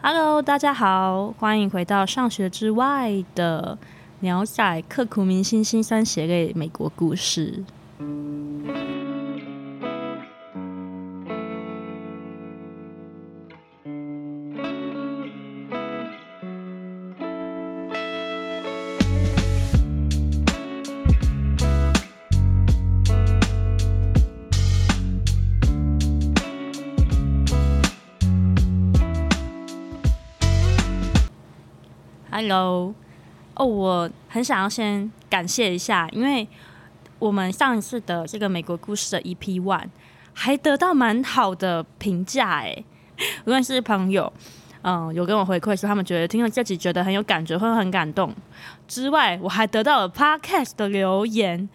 Hello，大家好，欢迎回到上学之外的鸟仔刻苦铭心心酸血泪美国故事。Hello，哦，我很想要先感谢一下，因为我们上一次的这个美国故事的 EP One 还得到蛮好的评价哎，无论是朋友，嗯，有跟我回馈说他们觉得听了这集觉得很有感觉，会很感动之外，我还得到了 Podcast 的留言，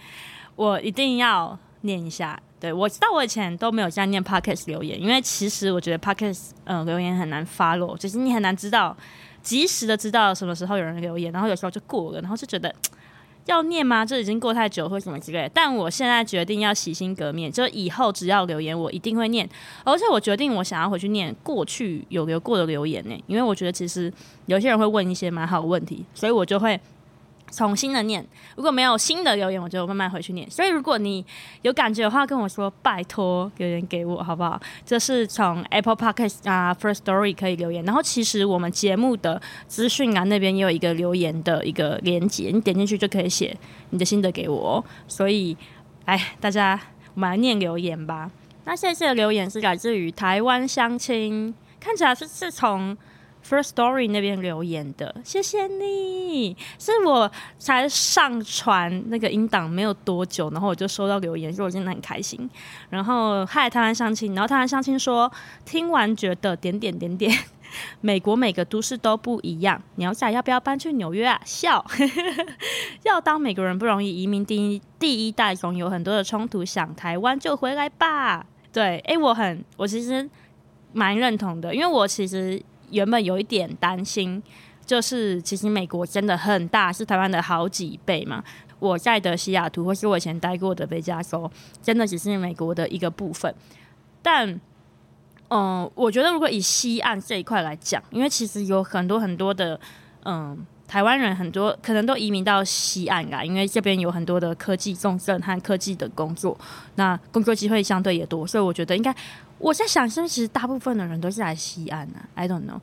我一定要念一下。对，我知道我以前都没有这样念 Podcast 留言，因为其实我觉得 Podcast 嗯留言很难 follow，就是你很难知道。及时的知道什么时候有人留言，然后有时候就过了，然后就觉得 要念吗？这已经过太久或什么之类的。但我现在决定要洗心革面，就以后只要留言，我一定会念。而且我决定我想要回去念过去有留过的留言呢，因为我觉得其实有些人会问一些蛮好的问题，所以我就会。重新的念，如果没有新的留言，我就慢慢回去念。所以如果你有感觉的话，跟我说，拜托留言给我好不好？这是从 Apple Podcast 啊，First Story 可以留言。然后其实我们节目的资讯啊那边也有一个留言的一个连接，你点进去就可以写你的心得给我。所以，哎大家我们来念留言吧。那谢谢的留言是来自于台湾乡亲，看起来是是从。First Story 那边留言的，谢谢你。是我才上传那个音档没有多久，然后我就收到留言，说我真的很开心。然后嗨，台湾相亲，然后台湾相亲说，听完觉得点点点点，美国每个都市都不一样。鸟仔要不要搬去纽约啊？笑，要当美国人不容易，移民第一第一代总有很多的冲突，想台湾就回来吧。对，哎、我很，我其实蛮认同的，因为我其实。原本有一点担心，就是其实美国真的很大，是台湾的好几倍嘛。我在的西雅图，或是我以前待过的北加州，真的只是美国的一个部分。但，嗯、我觉得如果以西岸这一块来讲，因为其实有很多很多的，嗯、台湾人很多可能都移民到西岸来，因为这边有很多的科技重镇和科技的工作，那工作机会相对也多，所以我觉得应该。我在想，是不是其实大部分的人都是来西岸的、啊？I don't know。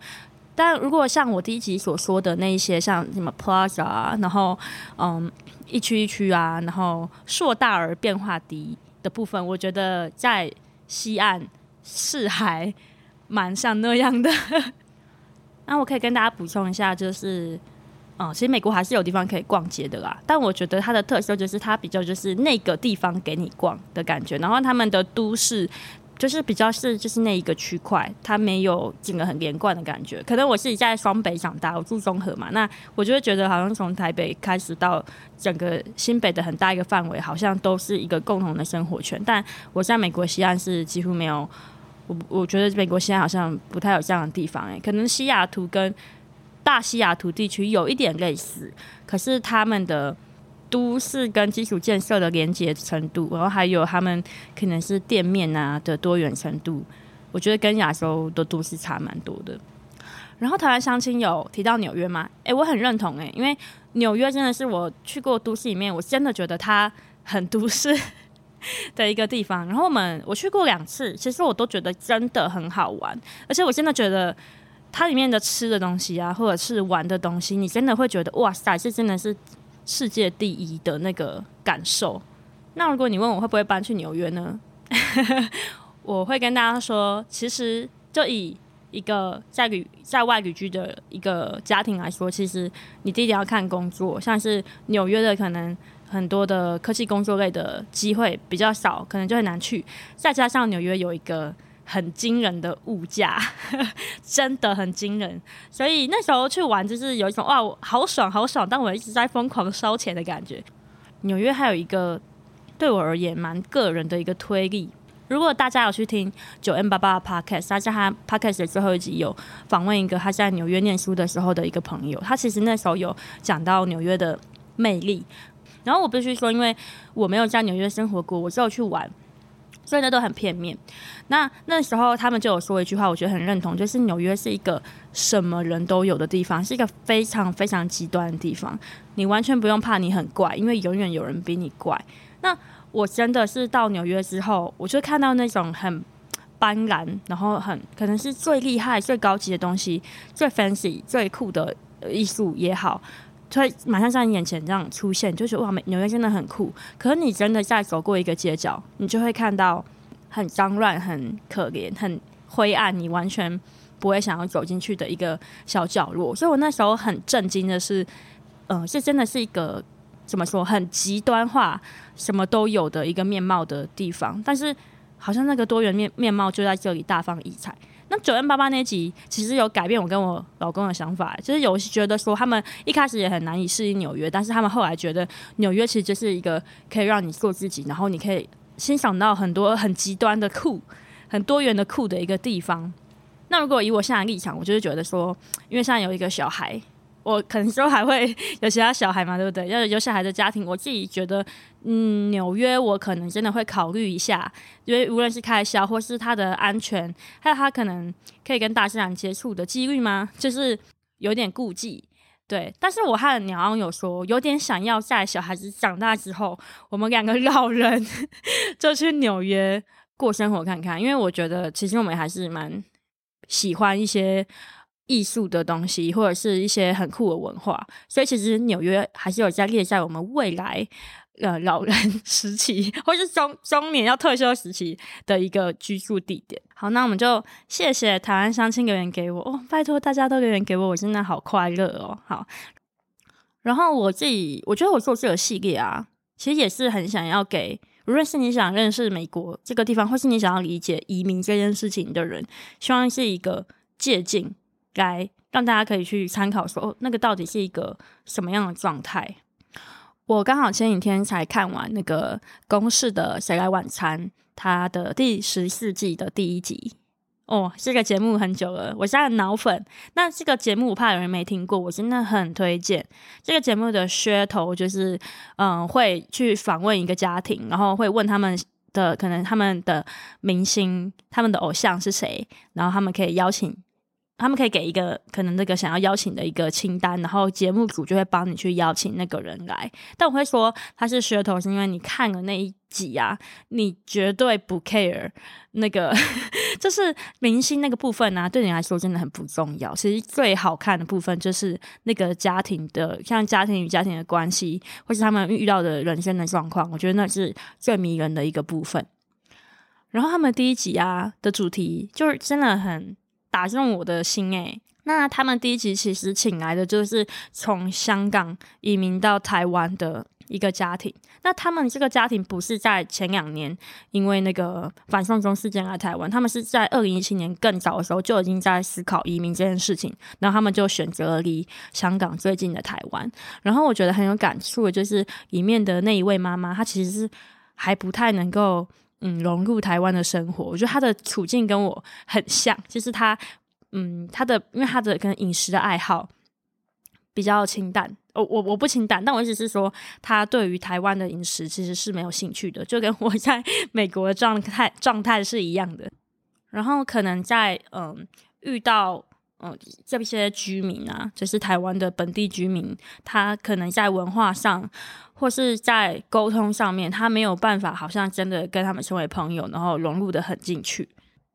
但如果像我第一集所说的那一些，像什么 Plaza，然后嗯一区一区啊，然后硕大而变化低的部分，我觉得在西岸是还蛮像那样的。那我可以跟大家补充一下，就是嗯，其实美国还是有地方可以逛街的啦。但我觉得它的特色就是它比较就是那个地方给你逛的感觉，然后他们的都市。就是比较是就是那一个区块，它没有整个很连贯的感觉。可能我自己在双北长大，我住中和嘛，那我就会觉得好像从台北开始到整个新北的很大一个范围，好像都是一个共同的生活圈。但我在美国西岸是几乎没有，我我觉得美国西岸好像不太有这样的地方诶、可能西雅图跟大西雅图地区有一点类似，可是他们的。都市跟基础建设的连接程度，然后还有他们可能是店面啊的多元程度，我觉得跟亚洲的都市差蛮多的。然后台湾相亲有提到纽约吗？诶、我很认同诶、因为纽约真的是我去过都市里面，我真的觉得它很都市的一个地方。然后我们我去过两次，其实我都觉得真的很好玩，而且我真的觉得它里面的吃的东西啊，或者是玩的东西，你真的会觉得哇塞，这真的是。世界第一的那个感受。那如果你问我会不会搬去纽约呢？我会跟大家说，其实就以一个在旅在外旅居的一个家庭来说，其实你第一点要看工作，像是纽约的可能很多的科技工作类的机会比较少，可能就很难去。再加上纽约有一个。很惊人的物价，真的很惊人。所以那时候去玩，就是有一种哇，好爽好爽，但我一直在疯狂烧钱的感觉。纽约还有一个对我而言蛮个人的一个推力。如果大家有去听九 M 八八的 Podcast，他在他 Podcast 的最后一集有访问一个他在纽约念书的时候的一个朋友，他其实那时候有讲到纽约的魅力。然后我必须说，因为我没有在纽约生活过，我只有去玩。所以那都很片面。那那时候他们就有说一句话，我觉得很认同，就是纽约是一个什么人都有的地方，是一个非常非常极端的地方。你完全不用怕你很怪，因为永远有人比你怪。那我真的是到纽约之后，我就看到那种很斑斓，然后很可能是最厉害、最高级的东西，最 fancy、最酷的艺术也好。所以马上在你眼前这样出现，就觉得哇，美纽约真的很酷。可是你真的再走过一个街角，你就会看到很脏乱、很可怜、很灰暗，你完全不会想要走进去的一个小角落。所以我那时候很震惊的是，呃，这真的是一个怎么说，很极端化、什么都有的一个面貌的地方。但是好像那个多元面面貌就在这里大放异彩。那九 M 八八那集其实有改变我跟我老公的想法，就是有觉得说他们一开始也很难以适应纽约，但是他们后来觉得纽约其实就是一个可以让你做自己，然后你可以欣赏到很多很极端的酷、很多元的酷的一个地方。那如果以我现在的立场，我就是觉得说，因为现在有一个小孩。我可能说还会 有其他小孩嘛，对不对？要有小孩的家庭，我自己觉得，嗯，纽约我可能真的会考虑一下，因为无论是开销或是他的安全，还有他可能可以跟大自然接触的几率吗？就是有点顾忌，对。但是我和鸟昂有说，有点想要在小孩子长大之后，我们两个老人就去纽约过生活看看，因为我觉得其实我们还是蛮喜欢一些。艺术的东西，或者是一些很酷的文化，所以其实纽约还是有在列在我们未来呃老人时期，或是中中年要退休时期的一个居住地点。好，那我们就谢谢台湾相亲留言给我哦，拜托大家都留言给我，我真的好快乐哦。好，然后我自己我觉得我做这个系列啊，其实也是很想要给，无论是你想认识美国这个地方，或是你想要理解移民这件事情的人，希望是一个借鉴。来让大家可以去参考说，哦，那个到底是一个什么样的状态？我刚好前几天才看完那个公式的《谁来晚餐》，它的第十四季的第一集。哦，这个节目很久了，我是他的脑粉。那这个节目我怕有人没听过，我真的很推荐。这个节目的噱头就是，嗯，会去访问一个家庭，然后会问他们的可能他们的明星、他们的偶像是谁，然后他们可以邀请。他们可以给一个可能那个想要邀请的一个清单，然后节目组就会帮你去邀请那个人来。但我会说他是噱头，是因为你看了那一集啊，你绝对不 care 那个，就是明星那个部分啊，对你来说真的很不重要。其实最好看的部分就是那个家庭的，像家庭与家庭的关系，或是他们遇到的人生的状况，我觉得那是最迷人的一个部分。然后他们第一集啊的主题就是真的很。打中我的心诶，那他们第一集其实请来的就是从香港移民到台湾的一个家庭。那他们这个家庭不是在前两年因为那个反送中事件来台湾，他们是在二零一七年更早的时候就已经在思考移民这件事情，然后他们就选择了离香港最近的台湾。然后我觉得很有感触的就是里面的那一位妈妈，她其实是还不太能够。嗯，融入台湾的生活，我觉得他的处境跟我很像，就是他，嗯，他的因为他的可能饮食的爱好比较清淡，我我我不清淡，但我意思是说，他对于台湾的饮食其实是没有兴趣的，就跟我 在美国的状态状态是一样的。然后可能在嗯遇到。嗯，这些居民啊，就是台湾的本地居民，他可能在文化上或是在沟通上面，他没有办法，好像真的跟他们成为朋友，然后融入得很进去。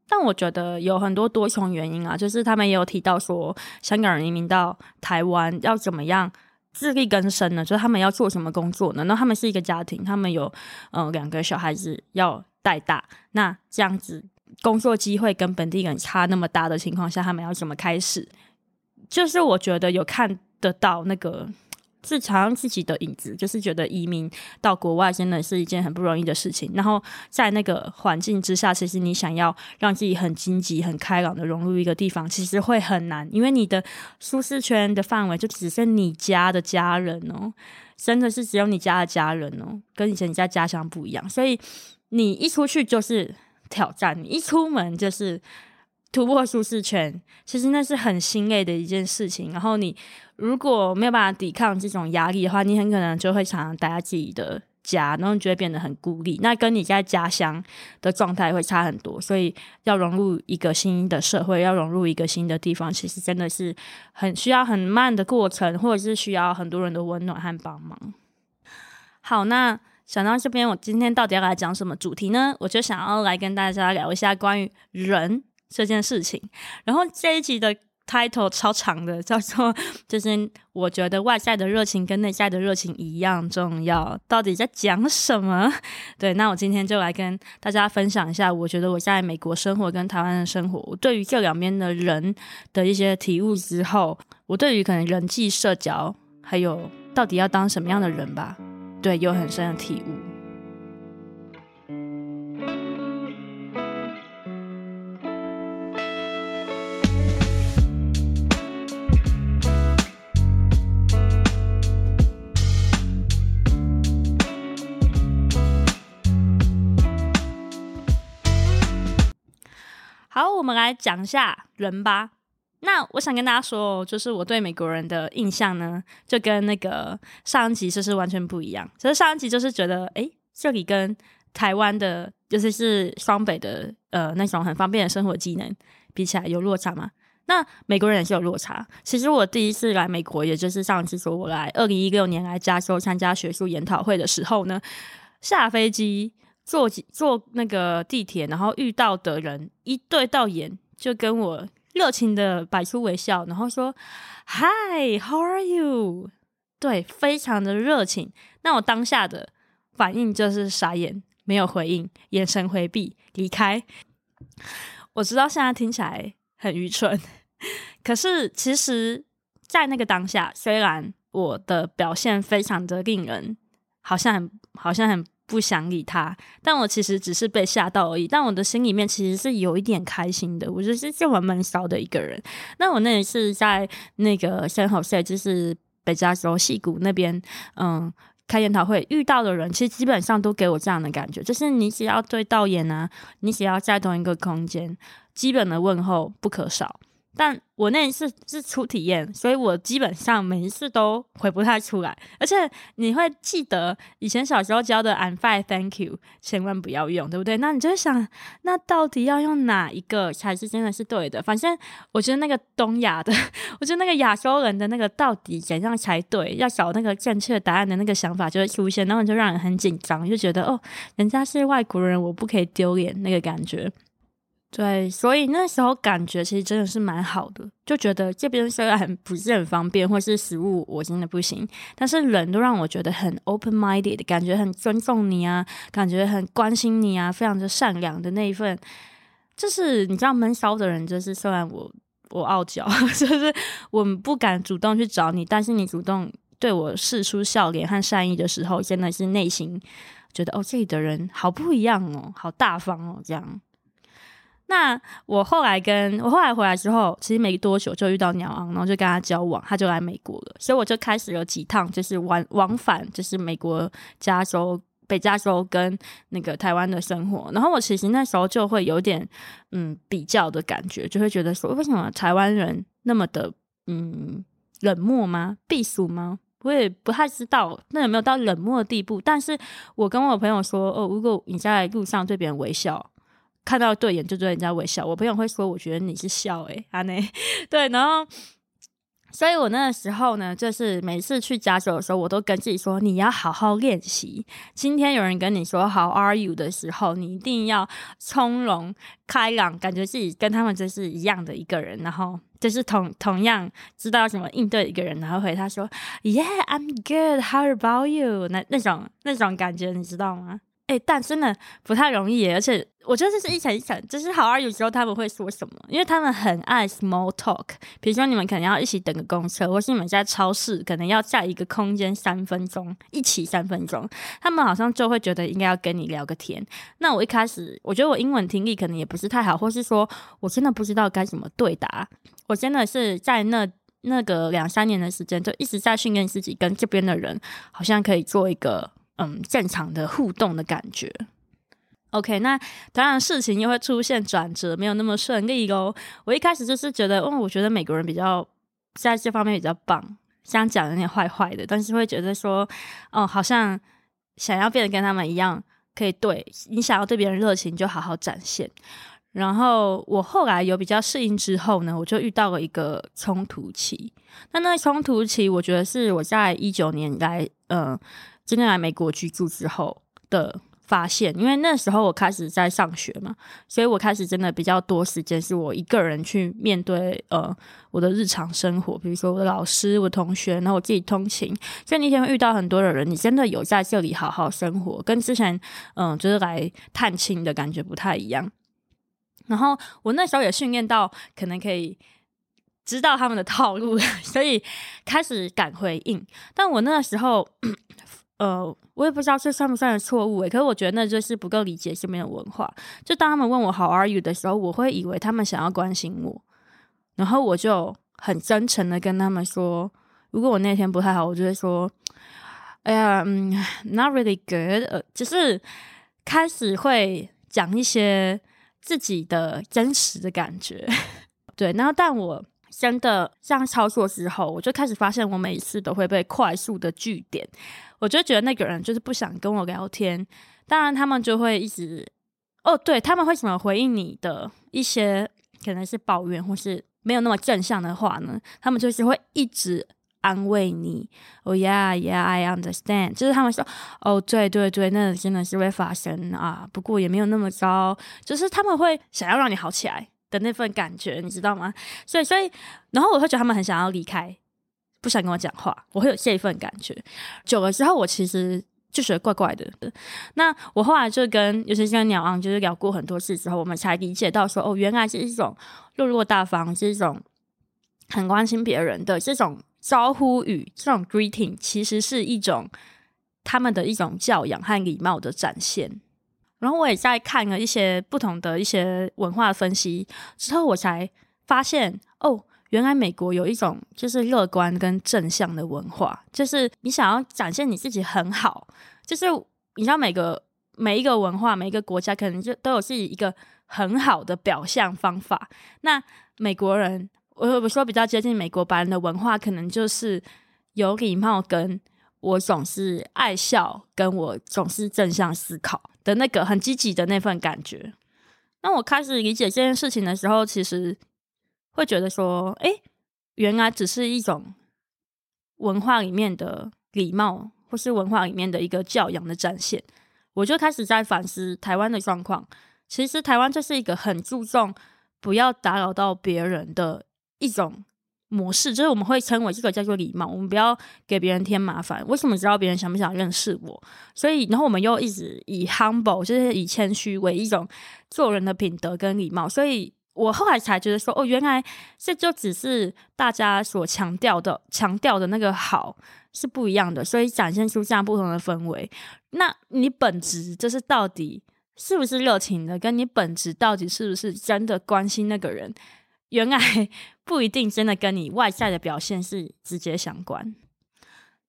但我觉得有很多多重原因啊，就是他们也有提到说，香港人移民到台湾要怎么样自力更生呢？就是他们要做什么工作呢？那他们是一个家庭，他们有嗯两个小孩子要带大，那这样子。工作机会跟本地人差那么大的情况下，他们要怎么开始？就是我觉得有看得到那个自常自己的影子，就是觉得移民到国外真的是一件很不容易的事情。然后在那个环境之下，其实你想要让自己很积极、很开朗的融入一个地方，其实会很难，因为你的舒适圈的范围就只剩你家的家人哦，真的是只有你家的家人哦，跟以前你在家乡不一样。所以你一出去就是。挑战，你一出门就是突破舒适圈，其实那是很心累的一件事情。然后你如果没有办法抵抗这种压力的话，你很可能就会常常待在自己的家，然后你就会变得很孤立。那跟你在家乡的状态会差很多，所以要融入一个新的社会，要融入一个新的地方，其实真的是很需要很慢的过程，或者是需要很多人的温暖和帮忙。好，那想到这边，我今天到底要来讲什么主题呢？我就想要来跟大家聊一下关于人这件事情。然后这一集的。title 超长的，叫做就是我觉得外在的热情跟内在的热情一样重要，到底在讲什么？对，那我今天就来跟大家分享一下，我觉得我在美国生活跟台湾的生活，我对于这两边的人的一些体悟之后，我对于可能人际社交，还有到底要当什么样的人吧，对，有很深的体悟。好，我们来讲一下人吧。那我想跟大家说，就是我对美国人的印象呢，就跟那个上一集就是完全不一样。其实上一集就是觉得，诶，这里跟台湾的，尤其是双北的，呃，那种很方便的生活技能比起来，有落差吗？那美国人也是有落差。其实我第一次来美国，也就是上一次说我来二零一六年来加州参加学术研讨会的时候呢，下飞机。坐坐那个地铁，然后遇到的人一对到眼，就跟我热情的摆出微笑，然后说 “Hi，how are you？” 对，非常的热情。那我当下的反应就是傻眼，没有回应，眼神回避，离开。我知道现在听起来很愚蠢，可是其实，在那个当下，虽然我的表现非常的令人好像很好像很。不想理他，但我其实只是被吓到而已。但我的心里面其实是有一点开心的。我就是这么闷骚的一个人。那我那一次在那个 San Jose，就是北加州矽谷那边，嗯，开研讨会遇到的人，其实基本上都给我这样的感觉，就是你只要对导演啊，你只要在同一个空间，基本的问候不可少。但我那一次是初体验，所以我基本上每一次都回不太出来。而且你会记得以前小时候教的 I'm fine, thank you，千万不要用，对不对？那你就会想，那到底要用哪一个才是真的是对的？反正我觉得那个东亚的，我觉得那个亚洲人的那个到底怎样才对？要找那个正确答案的那个想法就会出现，然后就让人很紧张，就觉得哦，人家是外国人，我不可以丢脸那个感觉。对，所以那时候感觉其实真的是蛮好的，就觉得这边虽然不是很方便，或是食物我真的不行，但是人都让我觉得很 open-minded，感觉很尊重你啊，感觉很关心你啊，非常的善良的那一份。就是你知道闷骚的人，就是虽然我我傲娇，就是我不敢主动去找你，但是你主动对我示出笑脸和善意的时候，真的是内心觉得哦，这里的人好不一样哦，好大方哦，这样。那我后来跟我后来回来之后，其实没多久就遇到鸟昂，然后就跟他交往，他就来美国了，所以我就开始了几趟，就是往往返，就是美国加州、北加州跟那个台湾的生活。然后我其实那时候就会有点嗯比较的感觉，就会觉得说，为什么台湾人那么的嗯冷漠吗？避暑吗？我也不太知道那有没有到冷漠的地步。但是我跟我朋友说，哦，如果你在路上对别人微笑。看到对眼就对人家微笑，我朋友会说：“我觉得你是笑诶、欸，阿 内。” 对，然后，所以我那个时候呢，就是每次去加州的时候，我都跟自己说：“你要好好练习。今天有人跟你说 ‘How are you’ 的时候，你一定要从容开朗，感觉自己跟他们就是一样的一个人，然后就是同同样知道怎么应对一个人，然后回他说：‘Yeah, I'm good. How about you？’ 那那种那种感觉，你知道吗？”哎、但真的不太容易，而且我觉得这是一层一层，就是好啊。有时候他们会说什么？因为他们很爱 small talk。比如说你们可能要一起等个公车，或是你们在超市可能要在一个空间三分钟，一起三分钟，他们好像就会觉得应该要跟你聊个天。那我一开始我觉得我英文听力可能也不是太好，或是说我真的不知道该怎么对答。我真的是在那那个两三年的时间，就一直在训练自己，跟这边的人好像可以做一个。嗯，正常的互动的感觉。OK，那当然事情又会出现转折，没有那么顺利哦。我一开始就是觉得，哦，我觉得美国人比较在这方面比较棒，这样讲有点坏坏的，但是会觉得说，哦，好像想要变得跟他们一样，可以对你想要对别人热情，就好好展现。然后我后来有比较适应之后呢，我就遇到了一个冲突期。那那冲突期，我觉得是我在一九年来，呃，真正来美国居住之后的。发现，因为那时候我开始在上学嘛，所以我开始真的比较多时间是我一个人去面对呃我的日常生活，比如说我的老师、我同学，然后我自己通勤，所以那天遇到很多的人，你真的有在这里好好生活，跟之前嗯、就是来探亲的感觉不太一样。然后我那时候也训练到可能可以知道他们的套路，所以开始敢回应。但我那时候。呃，我也不知道这算不算是错误诶，可是我觉得那就是不够理解这边的文化。就当他们问我 How are you 的时候，我会以为他们想要关心我，然后我就很真诚的跟他们说，如果我那天不太好，我就会说，哎呀，嗯，not really good，呃，只是开始会讲一些自己的真实的感觉，对，然后但我。真的这样操作之后，我就开始发现，我每一次都会被快速的拒点，我就觉得那个人就是不想跟我聊天。当然，他们就会一直哦，对，他们会怎么回应你的一些可能是抱怨或是没有那么正向的话呢？他们就是会一直安慰你。哦，yeah，yeah，I understand。就是他们说，哦，对对对，那真的是会发生啊，不过也没有那么糟。就是他们会想要让你好起来。的那份感觉，你知道吗？所以，所以，然后我会觉得他们很想要离开，不想跟我讲话。我会有这一份感觉。久了之后，我其实就觉得怪怪的。那我后来就跟，尤其是跟鸟昂，就是聊过很多次之后，我们才理解到说，哦，原来是一种落落大方，是一种很关心别人的这种招呼语，这种 greeting，其实是一种他们的一种教养和礼貌的展现。然后我也在看了一些不同的一些文化分析之后，我才发现哦，原来美国有一种就是乐观跟正向的文化，就是你想要展现你自己很好，就是你知道每个每一个文化每一个国家可能就都有自己一个很好的表象方法。那美国人，我我说比较接近美国白人的文化，可能就是有礼貌，跟我总是爱笑，跟我总是正向思考。的那个很积极的那份感觉，那我开始理解这件事情的时候，其实会觉得说，哎，原来只是一种文化里面的礼貌，或是文化里面的一个教养的展现。我就开始在反思台湾的状况。其实台湾就是一个很注重不要打扰到别人的一种。模式就是我们会称为这个叫做礼貌，我们不要给别人添麻烦。为什么知道别人想不想认识我？所以，然后我们又一直以 humble，就是以谦虚为一种做人的品德跟礼貌。所以我后来才觉得说，哦，原来这就只是大家所强调的、强调的那个好是不一样的，所以展现出这样不同的氛围。那你本质就是到底是不是热情的？跟你本质到底是不是真的关心那个人？原来 不一定真的跟你外在的表现是直接相关。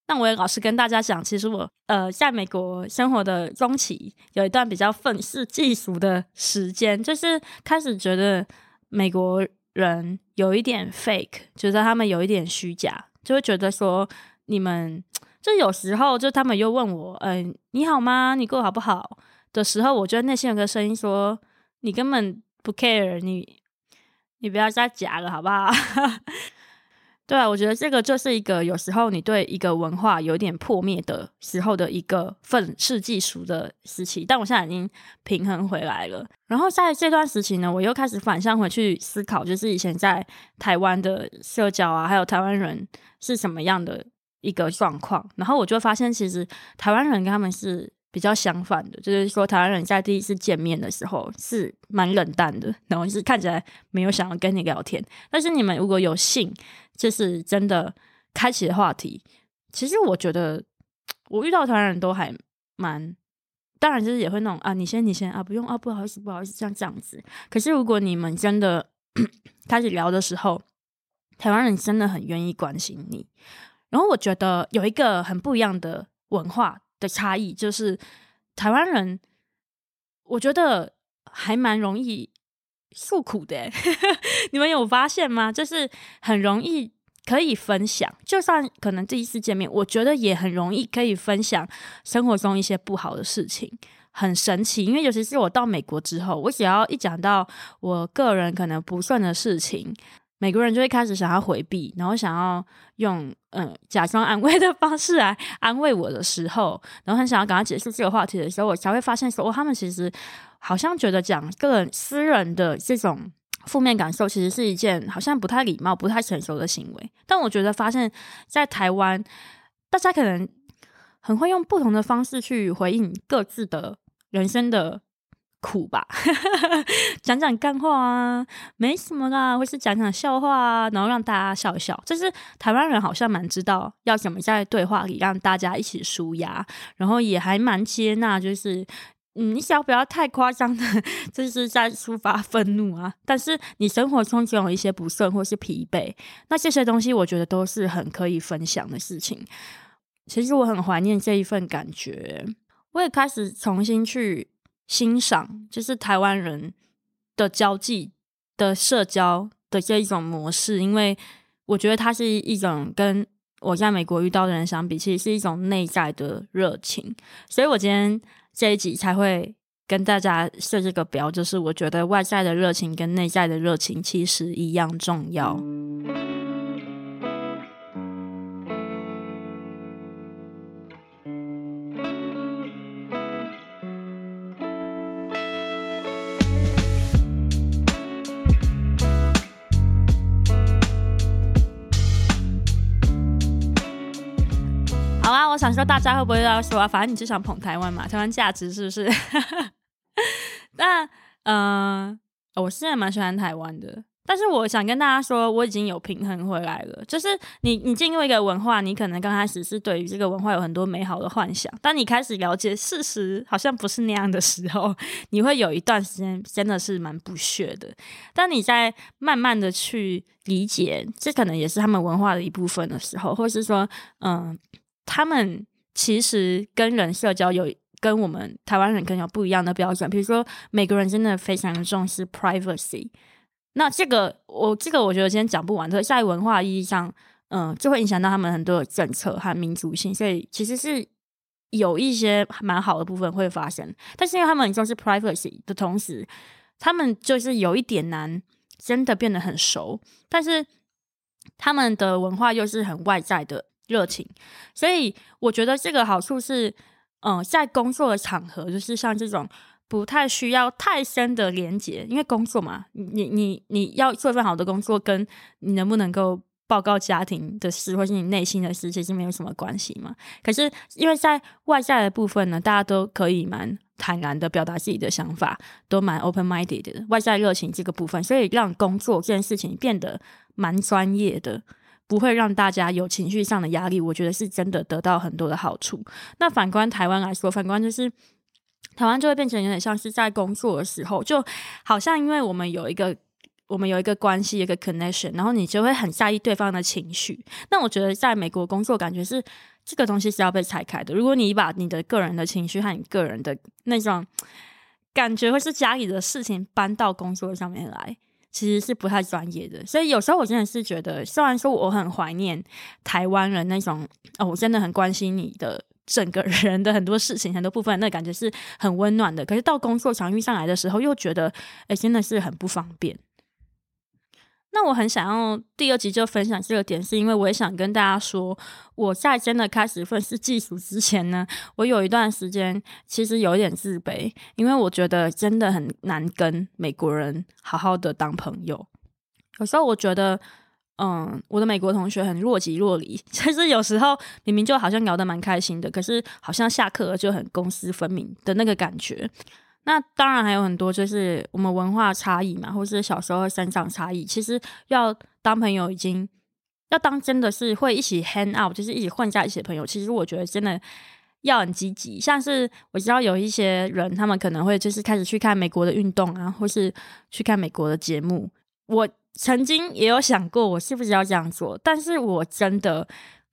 那我也老实跟大家讲，其实我呃在美国生活的中期，有一段比较愤世嫉俗的时间，就是开始觉得美国人有一点 fake，觉得他们有一点虚假，就会觉得说你们就有时候就他们又问我，嗯、你好吗？你过好不好？的时候，我觉得内心有个声音说，你根本不 care 你。你不要再假了，好不好？对啊，我觉得这个就是一个有时候你对一个文化有点破灭的时候的一个愤世嫉俗的时期，但我现在已经平衡回来了。然后在这段时期呢，我又开始反向回去思考，就是以前在台湾的社交啊，还有台湾人是什么样的一个状况。然后我就发现，其实台湾人跟他们是。比较相反的，就是说台湾人在第一次见面的时候是蛮冷淡的，然后是看起来没有想要跟你聊天。但是你们如果有幸，就是真的开启话题，其实我觉得我遇到台湾人都还蛮，当然就是也会那种啊，你先你先啊，不用啊，不好意思不好意思，像这样子。可是如果你们真的开始聊的时候，台湾人真的很愿意关心你。然后我觉得有一个很不一样的文化。的差异就是，台湾人我觉得还蛮容易诉苦的，你们有发现吗？就是很容易可以分享，就算可能第一次见面，我觉得也很容易可以分享生活中一些不好的事情，很神奇。因为尤其是我到美国之后，我只要一讲到我个人可能不顺的事情，美国人就会开始想要回避，然后想要用嗯假装安慰的方式来安慰我的时候，然后很想要赶快结束这个话题的时候，我才会发现说，哦，他们其实好像觉得讲个人私人的这种。负面感受其实是一件好像不太礼貌、不太成熟的行为，但我觉得发现，在台湾，大家可能很会用不同的方式去回应各自的人生的苦吧，讲讲干话啊，没什么啦，或是讲讲笑话啊，然后让大家笑一笑。就是台湾人好像蛮知道要怎么在对话里让大家一起舒压，然后也还蛮接纳，就是。嗯，你想不要太夸张的，就是在抒发愤怒啊。但是你生活中总有一些不顺或是疲惫，那这些东西我觉得都是很可以分享的事情。其实我很怀念这一份感觉，我也开始重新去欣赏，就是台湾人的交际的社交的这一种模式，因为我觉得它是一种跟我在美国遇到的人相比，其实是一种内在的热情。所以我今天。这一集才会跟大家设这个标，就是我觉得外在的热情跟内在的热情其实一样重要。说，大家会不会要说啊？反正你就想捧台湾嘛，台湾价值是不是？那嗯、我现在蛮喜欢台湾的，但是我想跟大家说，我已经有平衡回来了。就是你，你进入一个文化，你可能刚开始是对于这个文化有很多美好的幻想，当你开始了解事实好像不是那样的时候，你会有一段时间真的是蛮不屑的。当你在慢慢的去理解，这可能也是他们文化的一部分的时候，或是说，嗯。他们其实跟人社交有跟我们台湾人可能有不一样的标准，比如说美国人真的非常重视 privacy，那这个我这个我觉得今天讲不完，所以在文化意义上，嗯，就会影响到他们很多的政策和民族性，所以其实是有一些蛮好的部分会发生，但是因为他们很重视 privacy 的同时，他们就是有一点难真的变得很熟，但是他们的文化又是很外在的。热情，所以我觉得这个好处是，嗯、在工作的场合，就是像这种不太需要太深的连接，因为工作嘛，你你你要做一份好的工作，跟你能不能够报告家庭的事，或是你内心的事，其实没有什么关系嘛。可是因为在外在的部分呢，大家都可以蛮坦然的表达自己的想法，都蛮 open minded 的，外在热情这个部分，所以让工作这件事情变得蛮专业的。不会让大家有情绪上的压力，我觉得是真的得到很多的好处。那反观台湾来说，反观就是台湾就会变成有点像是在工作的时候，就好像因为我们有一个我们有一个关系一个 connection，然后你就会很在意对方的情绪。那我觉得在美国工作，感觉是这个东西是要被拆开的。如果你把你的个人的情绪和你个人的那种感觉，或是家里的事情搬到工作上面来。其实是不太专业的，所以有时候我真的是觉得，虽然说我很怀念台湾人那种哦，我真的很关心你的整个人的很多事情、很多部分，那感觉是很温暖的。可是到工作场遇上来的时候，又觉得哎，真的是很不方便。那我很想要第二集就分享这个点，是因为我也想跟大家说，我在真的开始愤世嫉俗之前呢，我有一段时间其实有一点自卑，因为我觉得真的很难跟美国人好好的当朋友。有时候我觉得，嗯，我的美国同学很若即若离，其实有时候明明就好像聊得蛮开心的，可是好像下课了就很公私分明的那个感觉。那当然还有很多，就是我们文化差异嘛，或是小时候生长差异。其实要当朋友，已经要当真的是会一起 hang out，就是一起混在一起的朋友。其实我觉得真的要很积极。像是我知道有一些人，他们可能会就是开始去看美国的运动啊，或是去看美国的节目。我曾经也有想过，我是不是要这样做？但是我真的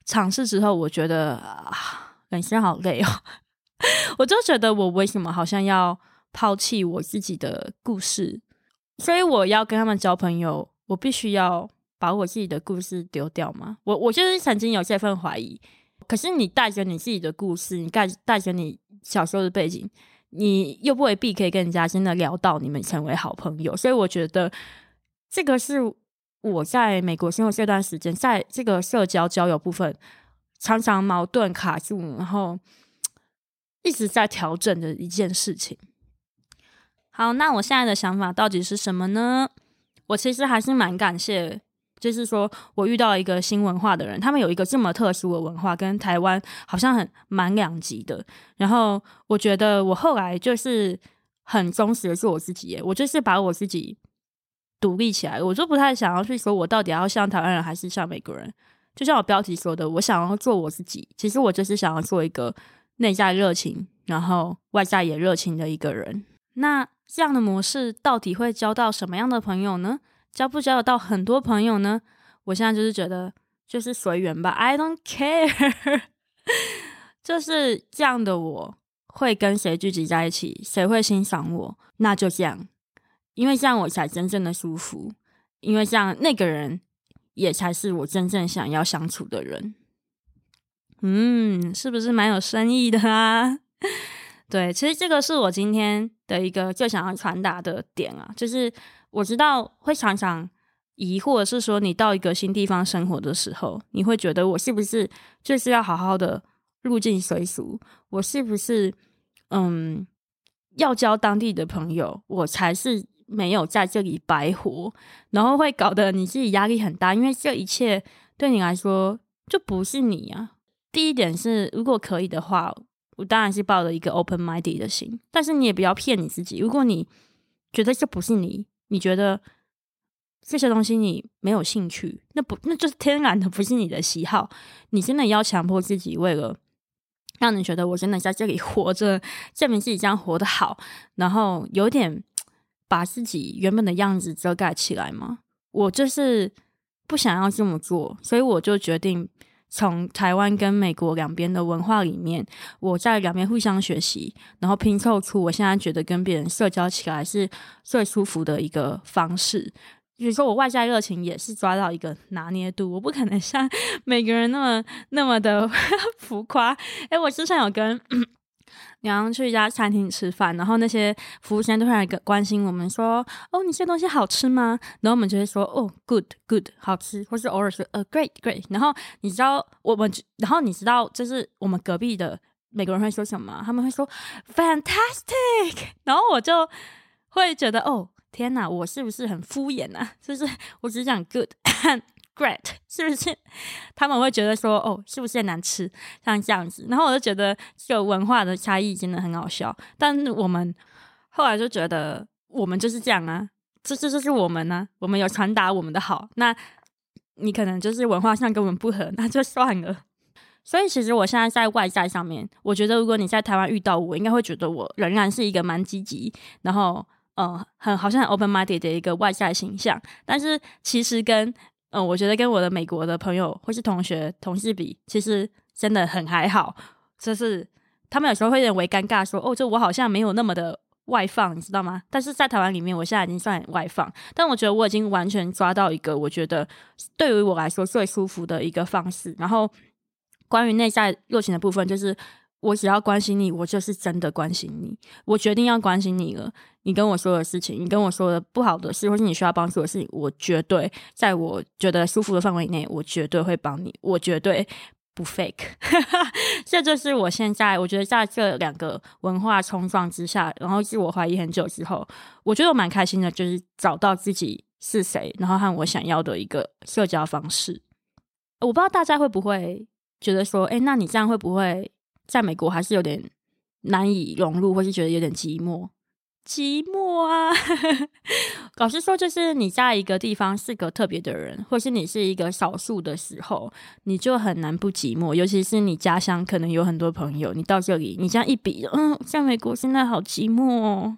尝试之后，我觉得啊，人生好累哦。我就觉得我为什么好像要。抛弃我自己的故事，所以我要跟他们交朋友，我必须要把我自己的故事丢掉吗？我我就是曾经有这份怀疑。可是你带着你自己的故事，你带带着你小时候的背景，你又未必可以跟人家真的聊到你们成为好朋友。所以我觉得这个是我在美国生活这段时间，在这个社交交友部分常常矛盾卡住，然后一直在调整的一件事情。好，那我现在的想法到底是什么呢？我其实还是蛮感谢。就是说我遇到一个新文化的人，他们有一个这么特殊的文化，跟台湾好像很蛮两极的。然后我觉得我后来就是很忠实的做我自己，我就是把我自己独立起来，我就不太想要去说我到底要像台湾人还是像美国人。就像我标题说的，我想要做我自己。其实我就是想要做一个内在热情，然后外在也热情的一个人。那这样的模式到底会交到什么样的朋友呢？交不交得到很多朋友呢？我现在就是觉得就是随缘吧，I don't care，就是这样的。我会跟谁聚集在一起，谁会欣赏我，那就这样，因为这样我才真正的舒服，因为这样那个人也才是我真正想要相处的人。嗯，是不是蛮有深意的啊？对，其实这个是我今天的一个最想要传达的点啊，就是。我知道会常常疑惑，是说你到一个新地方生活的时候，你会觉得我是不是就是要好好的入境随俗？我是不是嗯要交当地的朋友，我才是没有在这里白活？然后会搞得你自己压力很大，因为这一切对你来说就不是你啊。第一点是，如果可以的话，我当然是抱着一个 open minded 的心，但是你也不要骗你自己。如果你觉得这不是你，你觉得这些东西你没有兴趣，那不那就是天然的不是你的喜好。你真的要强迫自己，为了让你觉得我真的在这里活着，证明自己这样活得好，然后有点把自己原本的样子遮盖起来吗？我就是不想要这么做，所以我就决定。从台湾跟美国两边的文化里面，我在两边互相学习，然后拼凑出我现在觉得跟别人社交起来是最舒服的一个方式。比如说，我外在热情也是抓到一个拿捏度，我不可能像 每个人那么那么的 浮夸。诶，我之前有跟。然后去一家餐厅吃饭，然后那些服务生都会来关心我们说：“哦，你这东西好吃吗？”然后我们就会说：“哦，good good，好吃。”或是偶尔说：“呃，great great。”然后你知道我们，然后你知道就是我们隔壁的美国人会说什么？他们会说：“fantastic。”然后我就会觉得：“哦，天哪，我是不是很敷衍啊？就是我只讲 good。”Great，是不是？他们会觉得说，哦，是不是很难吃？像这样子，然后我就觉得这个文化的差异真的很好笑。但是我们后来就觉得，我们就是这样啊，这这就是我们呢、我们有传达我们的好，那你可能就是文化上跟我们不合，那就算了。所以其实我现在在外在上面，我觉得如果你在台湾遇到我，应该会觉得我仍然是一个蛮积极，然后呃，很好像很 open minded 的一个外在形象。但是其实跟嗯，我觉得跟我的美国的朋友或是同学、同事比，其实真的很还好。就是他们有时候会认为尴尬，说：“哦，就我好像没有那么的外放，你知道吗？”但是在台湾里面，我现在已经算外放。但我觉得我已经完全抓到一个我觉得对于我来说最舒服的一个方式。然后关于内在热情的部分，就是。我只要关心你，我就是真的关心你。我决定要关心你了。你跟我说的事情，你跟我说的不好的事，或是你需要帮助的事情，我绝对在我觉得舒服的范围内，我绝对会帮你。我绝对不 fake。这就是我现在，我觉得在这两个文化冲撞之下，然后自我怀疑很久之后，我觉得我蛮开心的，就是找到自己是谁，然后和我想要的一个社交方式。我不知道大家会不会觉得说，哎，那你这样会不会？在美国还是有点难以融入，或是觉得有点寂寞。寂寞啊！老实说，就是你在一个地方是个特别的人，或是你是一个少数的时候，你就很难不寂寞。尤其是你家乡可能有很多朋友，你到这里，你这样一比，嗯，在美国现在好寂寞哦。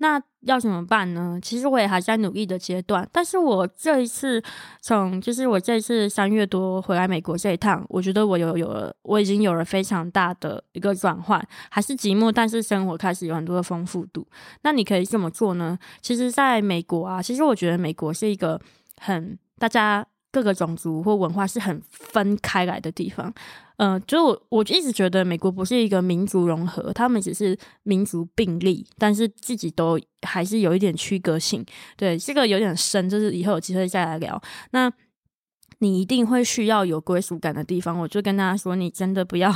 那要怎么办呢？其实我也还在努力的阶段，但是我这一次从就是我这一次三月多回来美国这一趟，我觉得我有有了，我已经有了非常大的一个转换，还是寂寞，但是生活开始有很多的丰富度。那你可以这么做呢？其实在美国啊，其实我觉得美国是一个很大家各个种族或文化是很分开来的地方。嗯、就我我一直觉得美国不是一个民族融合，他们只是民族并立，但是自己都还是有一点区隔性。对，这个有点深，就是以后有机会再来聊。那你一定会需要有归属感的地方，我就跟大家说，你真的不要。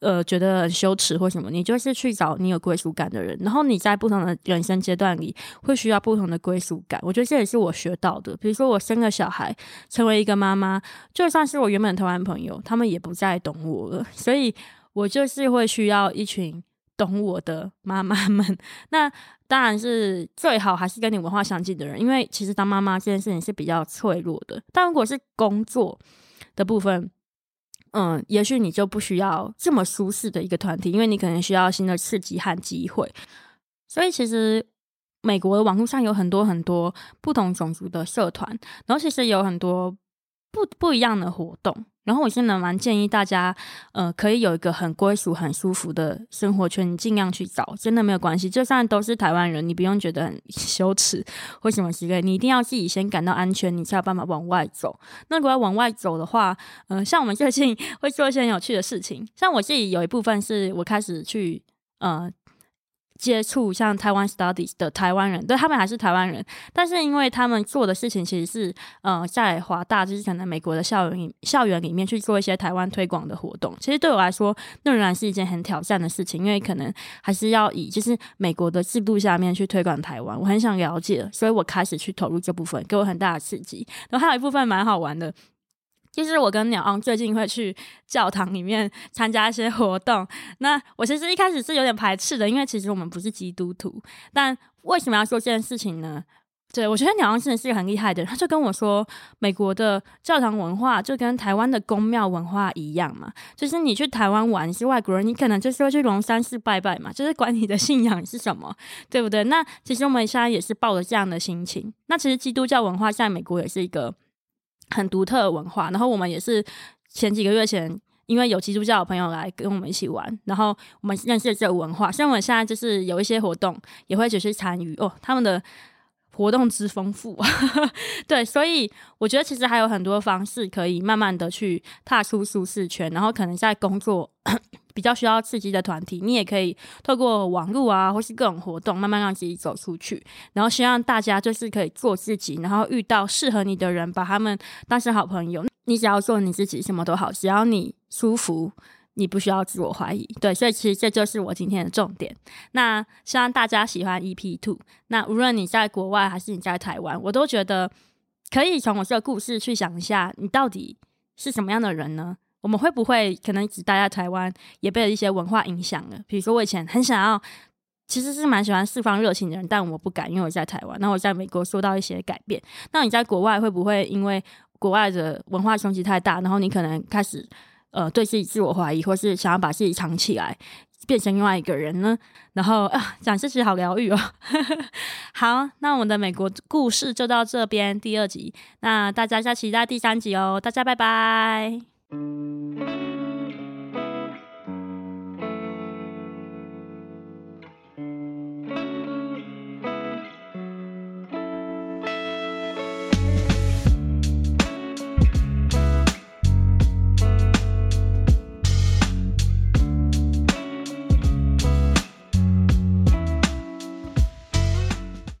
呃，觉得很羞耻或什么，你就是去找你有归属感的人，然后你在不同的人生阶段里会需要不同的归属感。我觉得这也是我学到的。比如说，我生个小孩，成为一个妈妈，就算是我原本的台湾朋友，他们也不再懂我了，所以我就是会需要一群懂我的妈妈们。那当然是最好还是跟你文化相近的人，因为其实当妈妈这件事情是比较脆弱的。但如果是工作的部分，嗯，也许你就不需要这么舒适的一个团体，因为你可能需要新的刺激和机会。所以，其实美国的网络上有很多很多不同种族的社团，然后其实有很多不不一样的活动。然后我现在蛮建议大家，呃，可以有一个很归属、很舒服的生活圈，你尽量去找，真的没有关系。就算都是台湾人，你不用觉得很 羞耻或什么之类，你一定要自己先感到安全，你才有办法往外走。那如果要往外走的话，呃，像我们最近 会做一些很有趣的事情，像我自己有一部分是我开始去，呃。接触像台湾 Studies 的台湾人，对，他们还是台湾人，但是因为他们做的事情其实是，呃，在华大就是可能美国的校园校园里面去做一些台湾推广的活动。其实对我来说，那仍然是一件很挑战的事情，因为可能还是要以就是美国的制度下面去推广台湾。我很想了解，所以我开始去投入这部分，给我很大的刺激。然后还有一部分蛮好玩的。就是我跟鸟昂最近会去教堂里面参加一些活动。那我其实一开始是有点排斥的，因为其实我们不是基督徒。但为什么要做这件事情呢？对，我觉得鸟昂真的是很厉害的。他就跟我说，美国的教堂文化就跟台湾的宫庙文化一样嘛。就是你去台湾玩，是外国人，你可能就是会去龙山寺拜拜嘛。就是管你的信仰是什么，对不对？那其实我们现在也是抱着这样的心情。那其实基督教文化在美国也是一个。很独特的文化，然后我们也是前几个月前，因为有基督教的朋友来跟我们一起玩，然后我们认识了这个文化。像我们现在就是有一些活动，也会只是参与哦。他们的活动之丰富，对，所以我觉得其实还有很多方式可以慢慢的去踏出舒适圈，然后可能在工作。比较需要刺激的团体，你也可以透过网络啊，或是各种活动，慢慢让自己走出去。然后希望大家就是可以做自己，然后遇到适合你的人，把他们当成好朋友。你只要做你自己，什么都好。只要你舒服，你不需要自我怀疑。对，所以其实这就是我今天的重点。那希望大家喜欢 EP Two。那无论你在国外还是你在台湾，我都觉得可以从我这个故事去想一下，你到底是什么样的人呢？我们会不会可能只待在台湾，也被一些文化影响了？比如说，我以前很想要，其实是蛮喜欢释放热情的人，但我不敢，因为我在台湾。那我在美国受到一些改变。那你在国外会不会因为国外的文化冲击太大，然后你可能开始呃对自己自我怀疑，或是想要把自己藏起来，变成另外一个人呢？然后啊，讲这些好疗愈哦。好，那我们的美国故事就到这边第二集，那大家下期待第三集哦。大家拜拜。